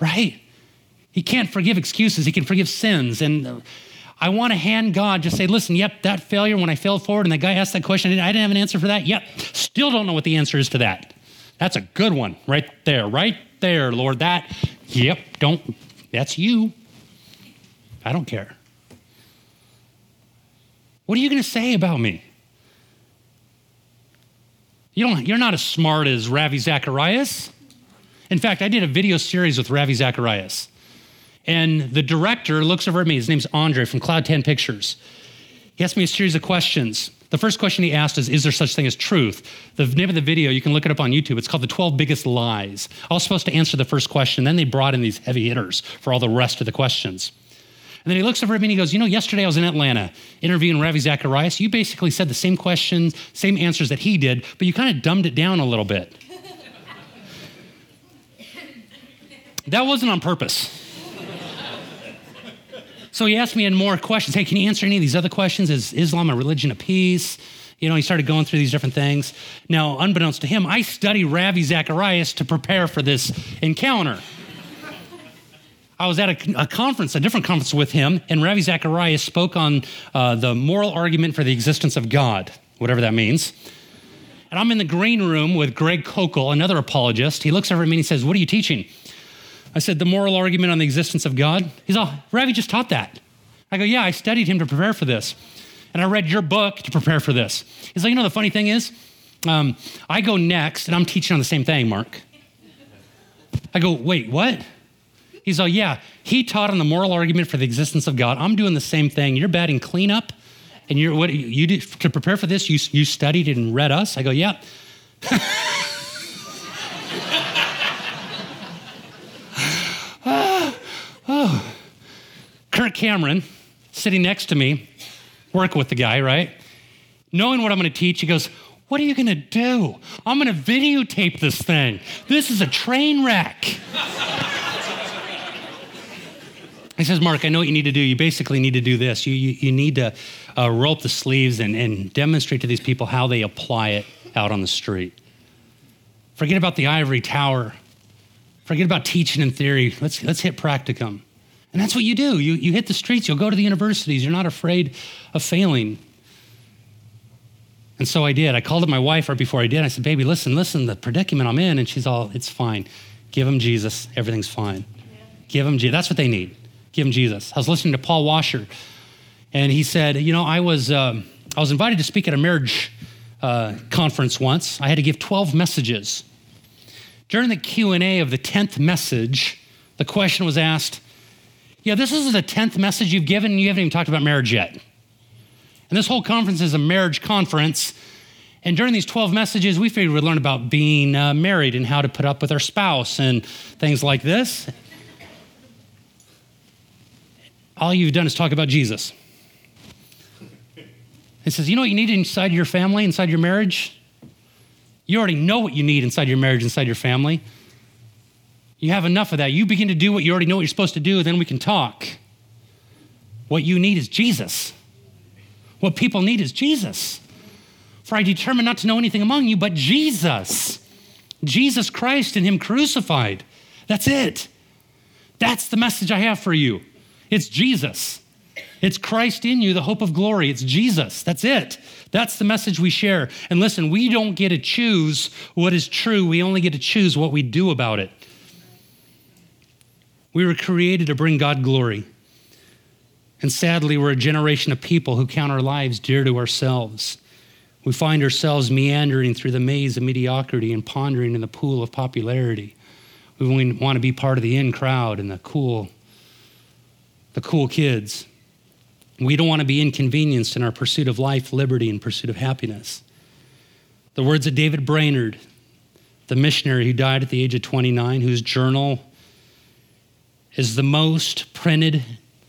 Right? He can't forgive excuses, He can forgive sins. And I want to hand God, just say, listen, yep, that failure when I failed forward and the guy asked that question, I didn't have an answer for that. Yep, still don't know what the answer is to that. That's a good one right there, right there, Lord. That, yep, don't, that's you. I don't care. What are you going to say about me? You don't, you're not as smart as Ravi Zacharias. In fact, I did a video series with Ravi Zacharias. And the director looks over at me. His name's Andre from Cloud 10 Pictures. He asked me a series of questions. The first question he asked is Is there such thing as truth? The name of the video, you can look it up on YouTube. It's called The 12 Biggest Lies. I was supposed to answer the first question. Then they brought in these heavy hitters for all the rest of the questions. And then he looks over at me and he goes, You know, yesterday I was in Atlanta interviewing Ravi Zacharias. You basically said the same questions, same answers that he did, but you kind of dumbed it down a little bit. that wasn't on purpose. So he asked me in more questions. Hey, can you answer any of these other questions? Is Islam a religion of peace? You know, he started going through these different things. Now, unbeknownst to him, I study Ravi Zacharias to prepare for this encounter. I was at a, a, conference, a different conference with him, and Ravi Zacharias spoke on uh, the moral argument for the existence of God, whatever that means. And I'm in the green room with Greg Koukl, another apologist. He looks over at me and he says, What are you teaching? I said, the moral argument on the existence of God. He's all, Ravi just taught that. I go, yeah, I studied him to prepare for this. And I read your book to prepare for this. He's like, you know, the funny thing is, um, I go next and I'm teaching on the same thing, Mark. I go, wait, what? He's like, yeah, he taught on the moral argument for the existence of God. I'm doing the same thing. You're batting cleanup and you're what you did to prepare for this, you, you studied and read us. I go, yeah. Kirk Cameron, sitting next to me, work with the guy, right? Knowing what I'm going to teach, he goes, What are you going to do? I'm going to videotape this thing. This is a train wreck. He says, Mark, I know what you need to do. You basically need to do this. You, you, you need to uh, roll up the sleeves and, and demonstrate to these people how they apply it out on the street. Forget about the ivory tower. Forget about teaching in theory. Let's, let's hit practicum. And that's what you do. You, you hit the streets, you'll go to the universities. You're not afraid of failing. And so I did. I called up my wife right before I did. I said, Baby, listen, listen, the predicament I'm in. And she's all, It's fine. Give them Jesus. Everything's fine. Give them Jesus. That's what they need. Give him Jesus. I was listening to Paul Washer, and he said, You know, I was, um, I was invited to speak at a marriage uh, conference once. I had to give 12 messages. During the Q&A of the 10th message, the question was asked, yeah, this is the 10th message you've given, and you haven't even talked about marriage yet. And this whole conference is a marriage conference. And during these 12 messages, we figured we'd learn about being uh, married and how to put up with our spouse and things like this. All you've done is talk about Jesus. He says, You know what you need inside your family, inside your marriage? You already know what you need inside your marriage, inside your family. You have enough of that. You begin to do what you already know what you're supposed to do, then we can talk. What you need is Jesus. What people need is Jesus. For I determined not to know anything among you but Jesus. Jesus Christ and Him crucified. That's it. That's the message I have for you. It's Jesus. It's Christ in you, the hope of glory. It's Jesus. That's it. That's the message we share. And listen, we don't get to choose what is true, we only get to choose what we do about it. We were created to bring God glory. And sadly, we're a generation of people who count our lives dear to ourselves. We find ourselves meandering through the maze of mediocrity and pondering in the pool of popularity. We want to be part of the in crowd and the cool, the cool kids. We don't want to be inconvenienced in our pursuit of life, liberty, and pursuit of happiness. The words of David Brainerd, the missionary who died at the age of 29, whose journal is the most printed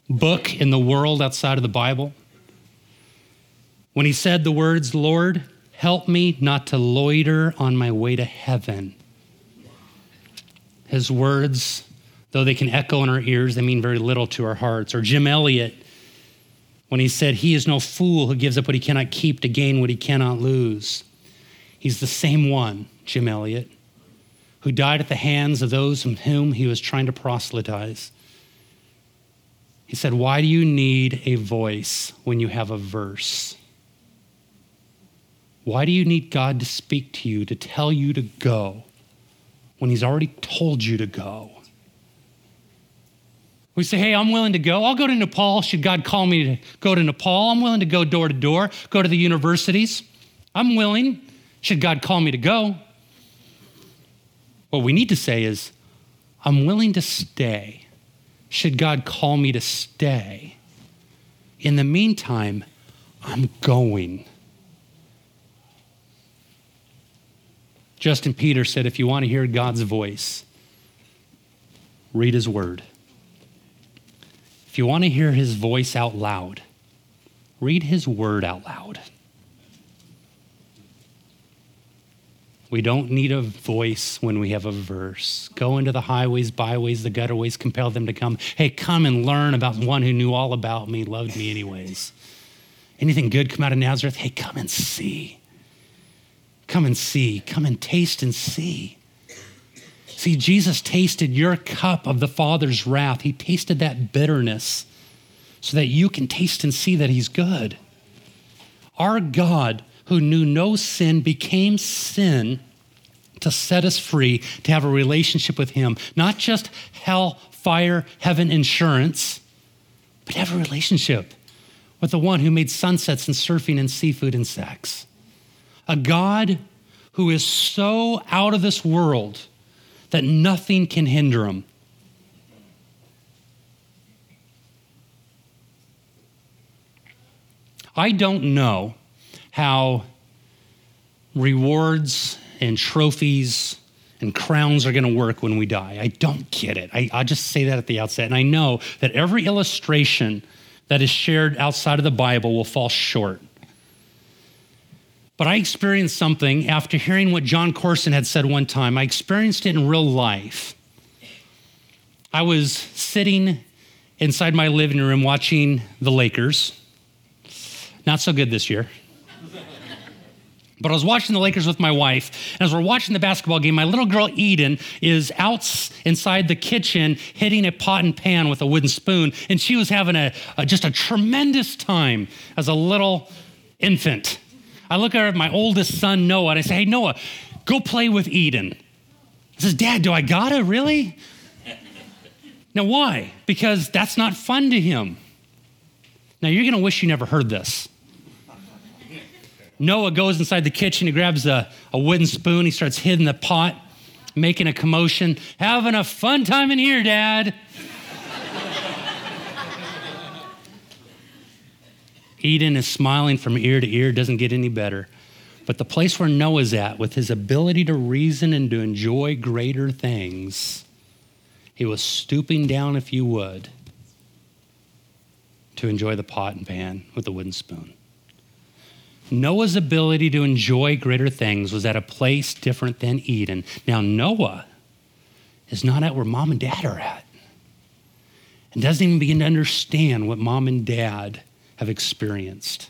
book in the world outside of the Bible. When he said the words, Lord, help me not to loiter on my way to heaven. His words, though they can echo in our ears, they mean very little to our hearts. Or Jim Elliot, when he said, He is no fool who gives up what he cannot keep to gain what he cannot lose. He's the same one, Jim Elliot, who died at the hands of those from whom he was trying to proselytize. He said, Why do you need a voice when you have a verse? Why do you need God to speak to you, to tell you to go, when He's already told you to go? We say, hey, I'm willing to go. I'll go to Nepal. Should God call me to go to Nepal? I'm willing to go door to door, go to the universities. I'm willing. Should God call me to go? What we need to say is, I'm willing to stay. Should God call me to stay? In the meantime, I'm going. Justin Peters said, if you want to hear God's voice, read his word. If you want to hear his voice out loud, read his word out loud. We don't need a voice when we have a verse. Go into the highways, byways, the gutterways, compel them to come. Hey, come and learn about one who knew all about me, loved me anyways. Anything good come out of Nazareth? Hey, come and see. Come and see. Come and taste and see. See, Jesus tasted your cup of the Father's wrath. He tasted that bitterness so that you can taste and see that He's good. Our God, who knew no sin, became sin to set us free, to have a relationship with Him. Not just hell, fire, heaven insurance, but have a relationship with the one who made sunsets and surfing and seafood and sex. A God who is so out of this world that nothing can hinder them. I don't know how rewards and trophies and crowns are going to work when we die. I don't get it. I, I'll just say that at the outset. And I know that every illustration that is shared outside of the Bible will fall short. But I experienced something after hearing what Jon Courson had said one time. I experienced it in real life. I was sitting inside my living room watching the Lakers. Not so good this year. But I was watching the Lakers with my wife, and as we're watching the basketball game, my little girl Eden is out inside the kitchen hitting a pot and pan with a wooden spoon, and she was having a, a just a tremendous time as a little infant. I look at my oldest son Noah, and I say, "Hey Noah, go play with Eden." He says, "Dad, do I gotta really?" Now why? Because that's not fun to him. Now you're gonna wish you never heard this. Noah goes inside the kitchen, he grabs a, a wooden spoon, he starts hitting the pot, making a commotion. Having a fun time in here, Dad. Eden is smiling from ear to ear, doesn't get any better. But the place where Noah's at, with his ability to reason and to enjoy greater things, he was stooping down, if you would, to enjoy the pot and pan with the wooden spoon. Noah's ability to enjoy greater things was at a place different than Eden. Now, Noah is not at where mom and dad are at and doesn't even begin to understand what mom and dad have experienced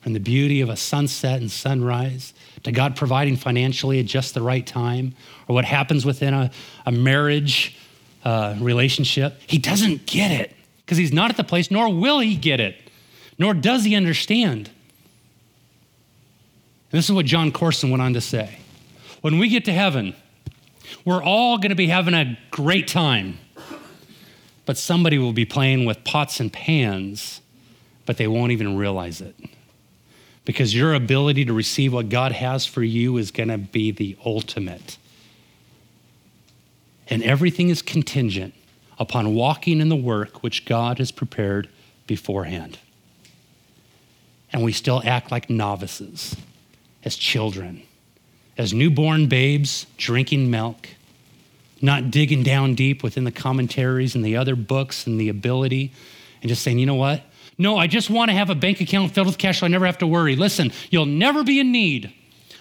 from the beauty of a sunset and sunrise to God providing financially at just the right time, or what happens within a, a marriage uh, relationship. He doesn't get it because he's not at the place, nor will he get it, nor does he understand. And this is what Jon Courson went on to say. When we get to heaven, we're all going to be having a great time, but somebody will be playing with pots and pans, but they won't even realize it. Because your ability to receive what God has for you is going to be the ultimate. And everything is contingent upon walking in the work which God has prepared beforehand. And we still act like novices as children, as newborn babes drinking milk, not digging down deep within the commentaries and the other books and the ability, and just saying, you know what? No, I just want to have a bank account filled with cash so I never have to worry. Listen, you'll never be in need.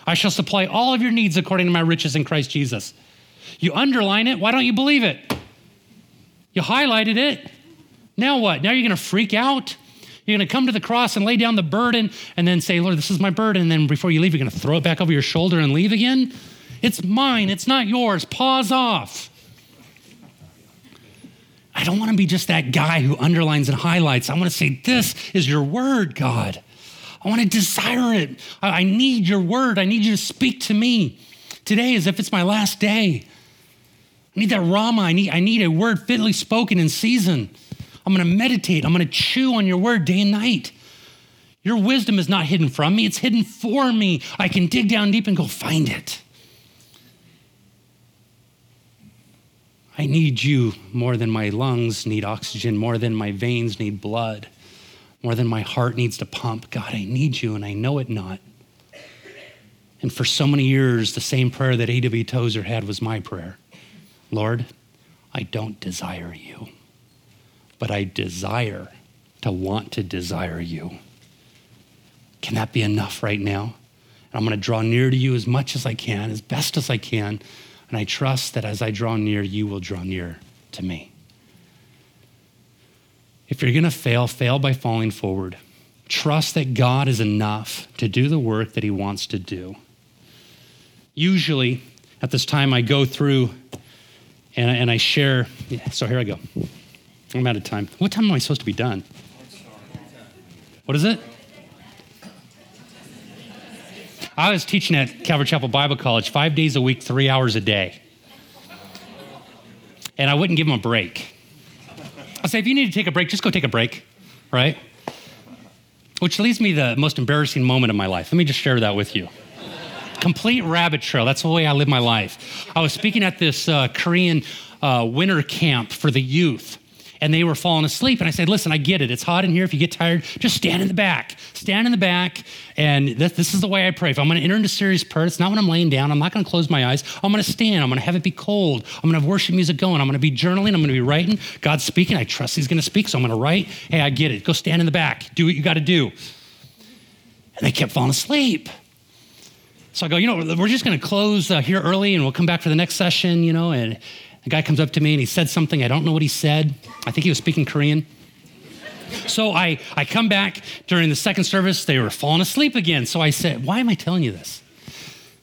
I shall supply all of your needs according to my riches in Christ Jesus. You underline it, why don't you believe it? You highlighted it. Now what? Now you're going to freak out? You're going to come to the cross and lay down the burden and then say, Lord, this is my burden. And then before you leave, you're going to throw it back over your shoulder and leave again? It's mine, it's not yours. Pause off. I don't want to be just that guy who underlines and highlights. I want to say, This is your word, God. I want to desire it. I need your word. I need you to speak to me today as if it's my last day. I need that rhema. I need, I need a word fitly spoken in season. I'm going to meditate. I'm going to chew on your word day and night. Your wisdom is not hidden from me, it's hidden for me. I can dig down deep and go find it. I need you more than my lungs need oxygen, more than my veins need blood, more than my heart needs to pump. God, I need you, and I know it not. And for so many years, the same prayer that A.W. Tozer had was my prayer Lord, I don't desire you, but I desire to want to desire you. Can that be enough right now? And I'm going to draw near to you as much as I can, as best as I can. And I trust that as I draw near, you will draw near to me. If you're going to fail, fail by falling forward. Trust that God is enough to do the work that He wants to do. Usually, at this time, I go through and, and I share. Yeah, so here I go. I'm out of time. What time am I supposed to be done? What is it? I was teaching at Calvary Chapel Bible College five days a week, three hours a day. And I wouldn't give them a break. I say, if you need to take a break, just go take a break, right? Which leads me to the most embarrassing moment of my life. Let me just share that with you. Complete rabbit trail. That's the way I live my life. I was speaking at this uh, Korean uh, winter camp for the youth. And they were falling asleep. And I said, Listen, I get it. It's hot in here. If you get tired, just stand in the back. Stand in the back. And this, this is the way I pray. If I'm going to enter into serious prayer, it's not when I'm laying down. I'm not going to close my eyes. I'm going to stand. I'm going to have it be cold. I'm going to have worship music going. I'm going to be journaling. I'm going to be writing. God's speaking. I trust He's going to speak. So I'm going to write. Hey, I get it. Go stand in the back. Do what you got to do. And they kept falling asleep. So I go, you know, we're just going to close uh, here early and we'll come back for the next session, you know. And the guy comes up to me and he said something. I don't know what he said. I think he was speaking Korean. So I, I come back during the second service. They were falling asleep again. So I said, Why am I telling you this?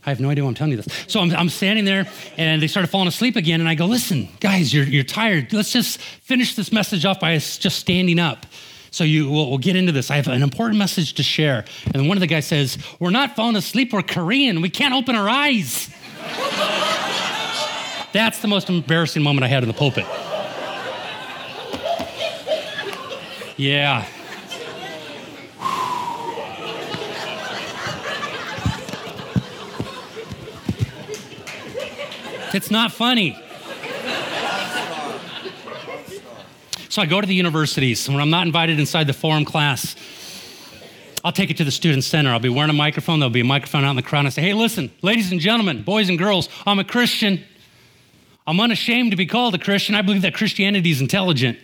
I have no idea why I'm telling you this. So I'm, I'm standing there and they started falling asleep again. And I go, Listen, guys, you're, you're tired. Let's just finish this message off by just standing up. So you, we'll, we'll, get into this. I have an important message to share. And one of the guys says, We're not falling asleep, we're Korean. We can't open our eyes. That's the most embarrassing moment I had in the pulpit. Yeah. It's not funny. So I go to the universities. And when I'm not invited inside the forum class, I'll take it to the student center. I'll be wearing a microphone. There'll be a microphone out in the crowd. And I say, hey, listen, ladies and gentlemen, boys and girls, I'm a Christian. I'm unashamed to be called a Christian. I believe that Christianity is intelligent.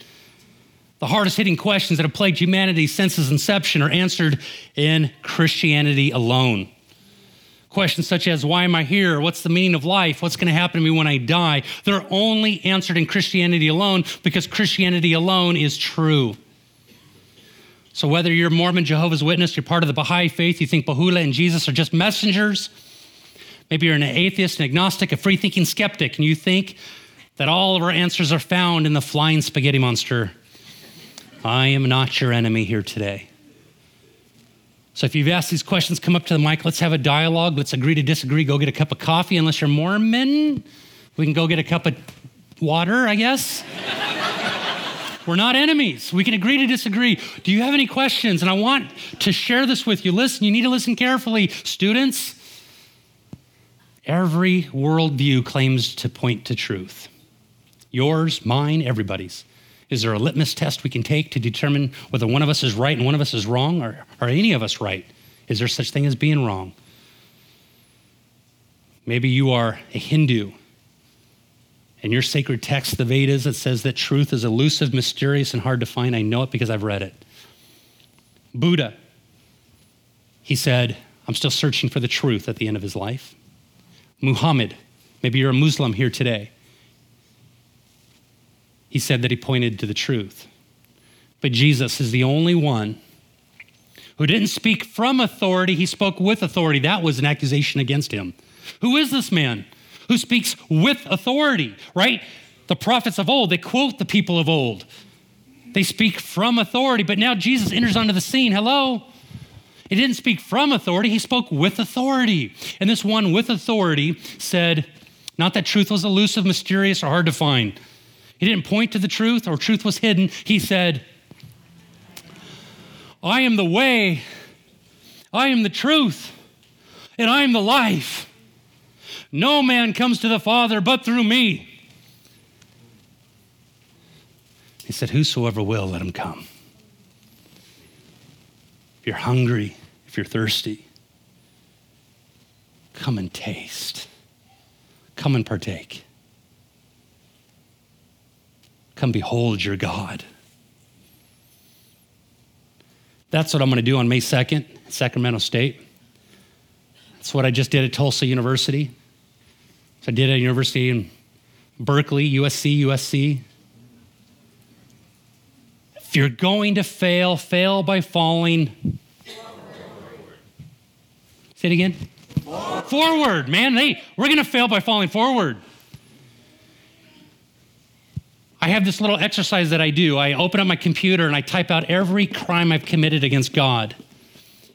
The hardest hitting questions that have plagued humanity since its inception are answered in Christianity alone. Questions such as, why am I here? What's the meaning of life? What's going to happen to me when I die? They're only answered in Christianity alone because Christianity alone is true. So, whether you're Mormon, Jehovah's Witness, you're part of the Baha'i faith, you think Baha'u'llah and Jesus are just messengers, maybe you're an atheist, an agnostic, a free thinking skeptic, and you think that all of our answers are found in the flying spaghetti monster. I am not your enemy here today. So if you've asked these questions, come up to the mic. Let's have a dialogue. Let's agree to disagree. Go get a cup of coffee. Unless you're Mormon, we can go get a cup of water, I guess. We're not enemies. We can agree to disagree. Do you have any questions? And I want to share this with you. Listen, you need to listen carefully. Students, every worldview claims to point to truth. Yours, mine, everybody's. Is there a litmus test we can take to determine whether one of us is right and one of us is wrong, or are any of us right? Is there such thing as being wrong? Maybe you are a Hindu. In your sacred text, the Vedas, it says that truth is elusive, mysterious, and hard to find. I know it because I've read it. Buddha, he said, I'm still searching for the truth at the end of his life. Muhammad, maybe you're a Muslim here today he said that he pointed to the truth. But Jesus is the only one who didn't speak from authority, he spoke with authority. That was an accusation against him. Who is this man who speaks with authority, right? The prophets of old, they quote the people of old. They speak from authority, but now Jesus enters onto the scene. Hello? He didn't speak from authority, he spoke with authority. And this one with authority said, not that truth was elusive, mysterious, or hard to find. He didn't point to the truth or truth was hidden. He said, I am the way, I am the truth, and I am the life. No man comes to the Father but through me. He said, Whosoever will, let him come. If you're hungry, if you're thirsty, come and taste. Come and partake. Come behold your God. That's what I'm going to do on May 2nd at Sacramento State. That's what I just did at Tulsa University. So I did at a university in Berkeley, USC, USC. If you're going to fail, fail by falling. Say it again. Forward, forward man. Hey, we're going to fail by falling forward. I have this little exercise that I do. I open up my computer and I type out every crime I've committed against God,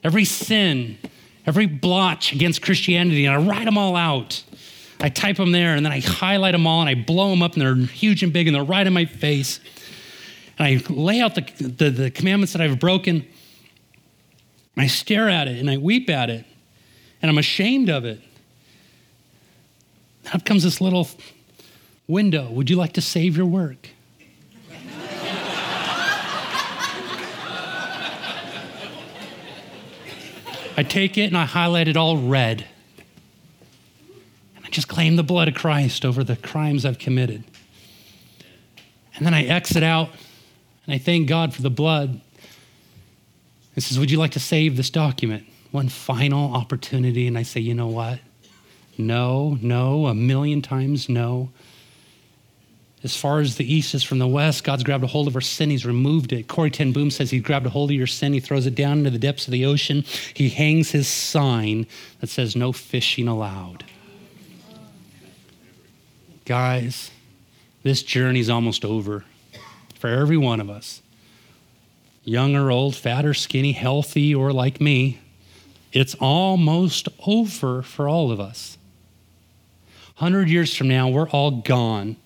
every sin, every blotch against Christianity, and I write them all out. I type them there and then I highlight them all and I blow them up and they're huge and big and they're right in my face. And I lay out the, the, the commandments that I've broken. I stare at it and I weep at it and I'm ashamed of it. Up comes this little window. Would you like to save your work? I take it and I highlight it all red. And I just claim the blood of Christ over the crimes I've committed. And then I exit out and I thank God for the blood. It says, Would you like to save this document? One final opportunity. And I say, You know what? No, no, a million times no. As far as the east is from the west, God's grabbed a hold of our sin. He's removed it. Corrie ten Boom says he grabbed a hold of your sin. He throws it down into the depths of the ocean. He hangs his sign that says, No fishing allowed. Guys, this journey's almost over for every one of us. Young or old, fat or skinny, healthy or like me, it's almost over for all of us. 100 years from now, we're all gone.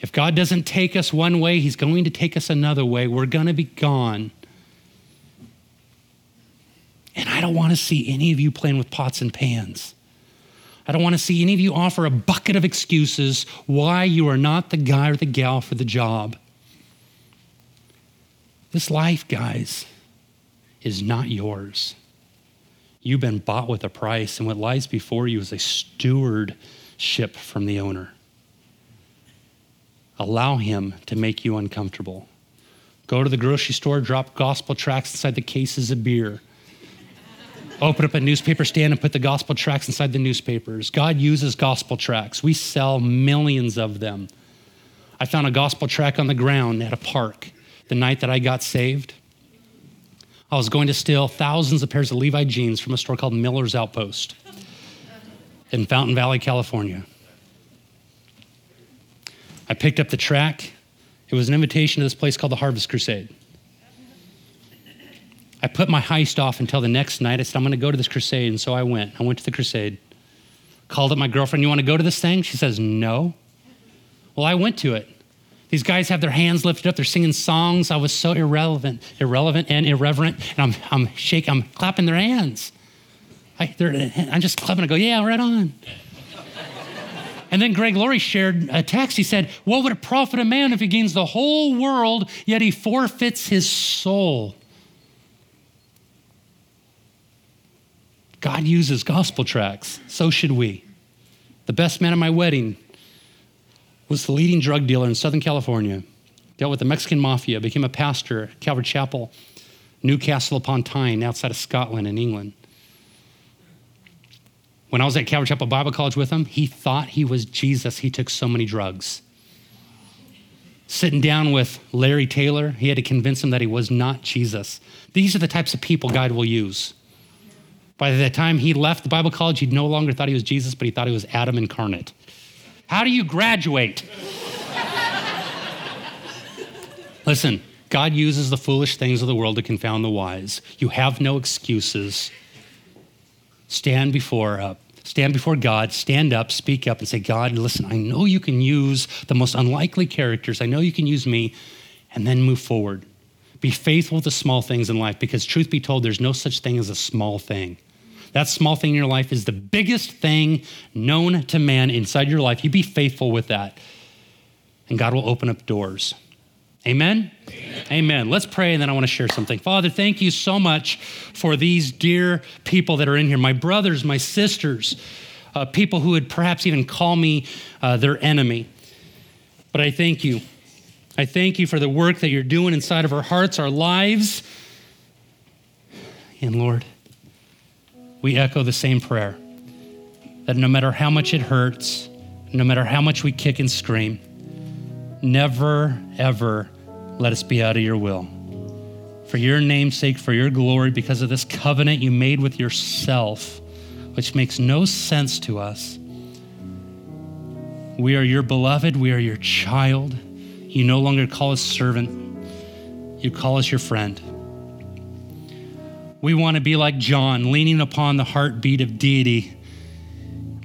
If God doesn't take us one way, He's going to take us another way. We're going to be gone. And I don't want to see any of you playing with pots and pans. I don't want to see any of you offer a bucket of excuses why you are not the guy or the gal for the job. This life, guys, is not yours. You've been bought with a price, and what lies before you is a stewardship from the owner. Allow him to make you uncomfortable. Go to the grocery store, drop gospel tracts inside the cases of beer. Open up a newspaper stand and put the gospel tracts inside the newspapers. God uses gospel tracts. We sell millions of them. I found a gospel tract on the ground at a park the night that I got saved. I was going to steal thousands of pairs of Levi jeans from a store called Miller's Outpost in Fountain Valley, California. I picked up the tract. It was an invitation to this place called the Harvest Crusade. I put my heist off until the next night. I said, I'm going to go to this crusade. And so I went. I went to the crusade. Called up my girlfriend, You want to go to this thing? She says, No. Well, I went to it. These guys have their hands lifted up. They're singing songs. I was so irrelevant, irrelevant and irreverent. And I'm, I'm shaking, I'm clapping their hands. I, am just clapping. I go, Yeah, right on. And then Greg Laurie shared a text. He said, What would it profit a man if he gains the whole world, yet he forfeits his soul? God uses gospel tracts. So should we. The best man at my wedding was the leading drug dealer in Southern California, dealt with the Mexican mafia, became a pastor at Calvary Chapel, Newcastle upon Tyne, outside of Scotland in England. When I was at Calvary Chapel Bible College with him, he thought he was Jesus. He took so many drugs. Sitting down with Larry Taylor, he had to convince him that he was not Jesus. These are the types of people God will use. By the time he left the Bible college, he no longer thought he was Jesus, but he thought he was Adam incarnate. How do you graduate? Listen, God uses the foolish things of the world to confound the wise. You have no excuses. Stand before uh, stand before God, stand up, speak up, and say, God, listen, I know you can use the most unlikely characters. I know you can use me, and then move forward. Be faithful to small things in life because, truth be told, there's no such thing as a small thing. That small thing in your life is the biggest thing known to man inside your life. You be faithful with that, and God will open up doors. Amen? Amen? Amen. Let's pray, and then I want to share something. Father, thank you so much for these dear people that are in here my brothers, my sisters, uh, people who would perhaps even call me uh, their enemy. But I thank you I thank you for the work that you're doing inside of our hearts, our lives. And Lord, we echo the same prayer that no matter how much it hurts, no matter how much we kick and scream, never, ever let us be out of your will. For your name's sake, for your glory, because of this covenant you made with yourself, which makes no sense to us. We are your beloved, we are your child. You no longer call us servant, you call us your friend. We want to be like John, leaning upon the heartbeat of deity,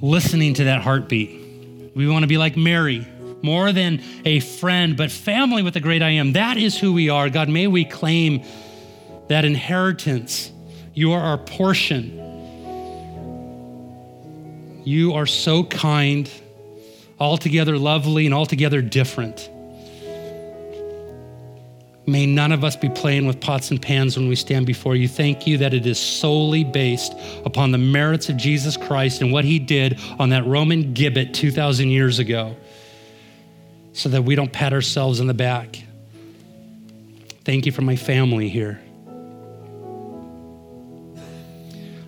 listening to that heartbeat. We want to be like Mary, more than a friend, but family with the great I am. That is who we are. God, may we claim that inheritance. You are our portion. You are so kind, altogether lovely, and altogether different. May none of us be playing with pots and pans when we stand before you. Thank you that it is solely based upon the merits of Jesus Christ and what he did on that Roman gibbet 2,000 years ago, so that we don't pat ourselves on the back. Thank you for my family here.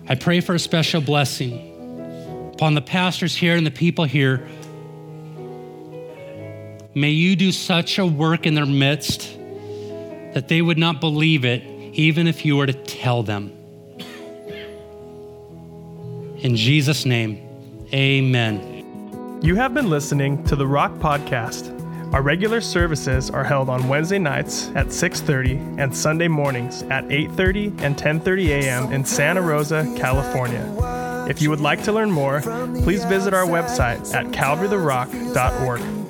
I pray for a special blessing upon the pastors here and the people here. May you do such a work in their midst that they would not believe it even if you were to tell them. In Jesus' name, amen. You have been listening to the Rock Podcast. Our regular services are held on Wednesday nights at 6:30 and Sunday mornings at 8:30 and 10:30 a.m. in Santa Rosa, California. If you would like to learn more, please visit our website at calvarytherock.org.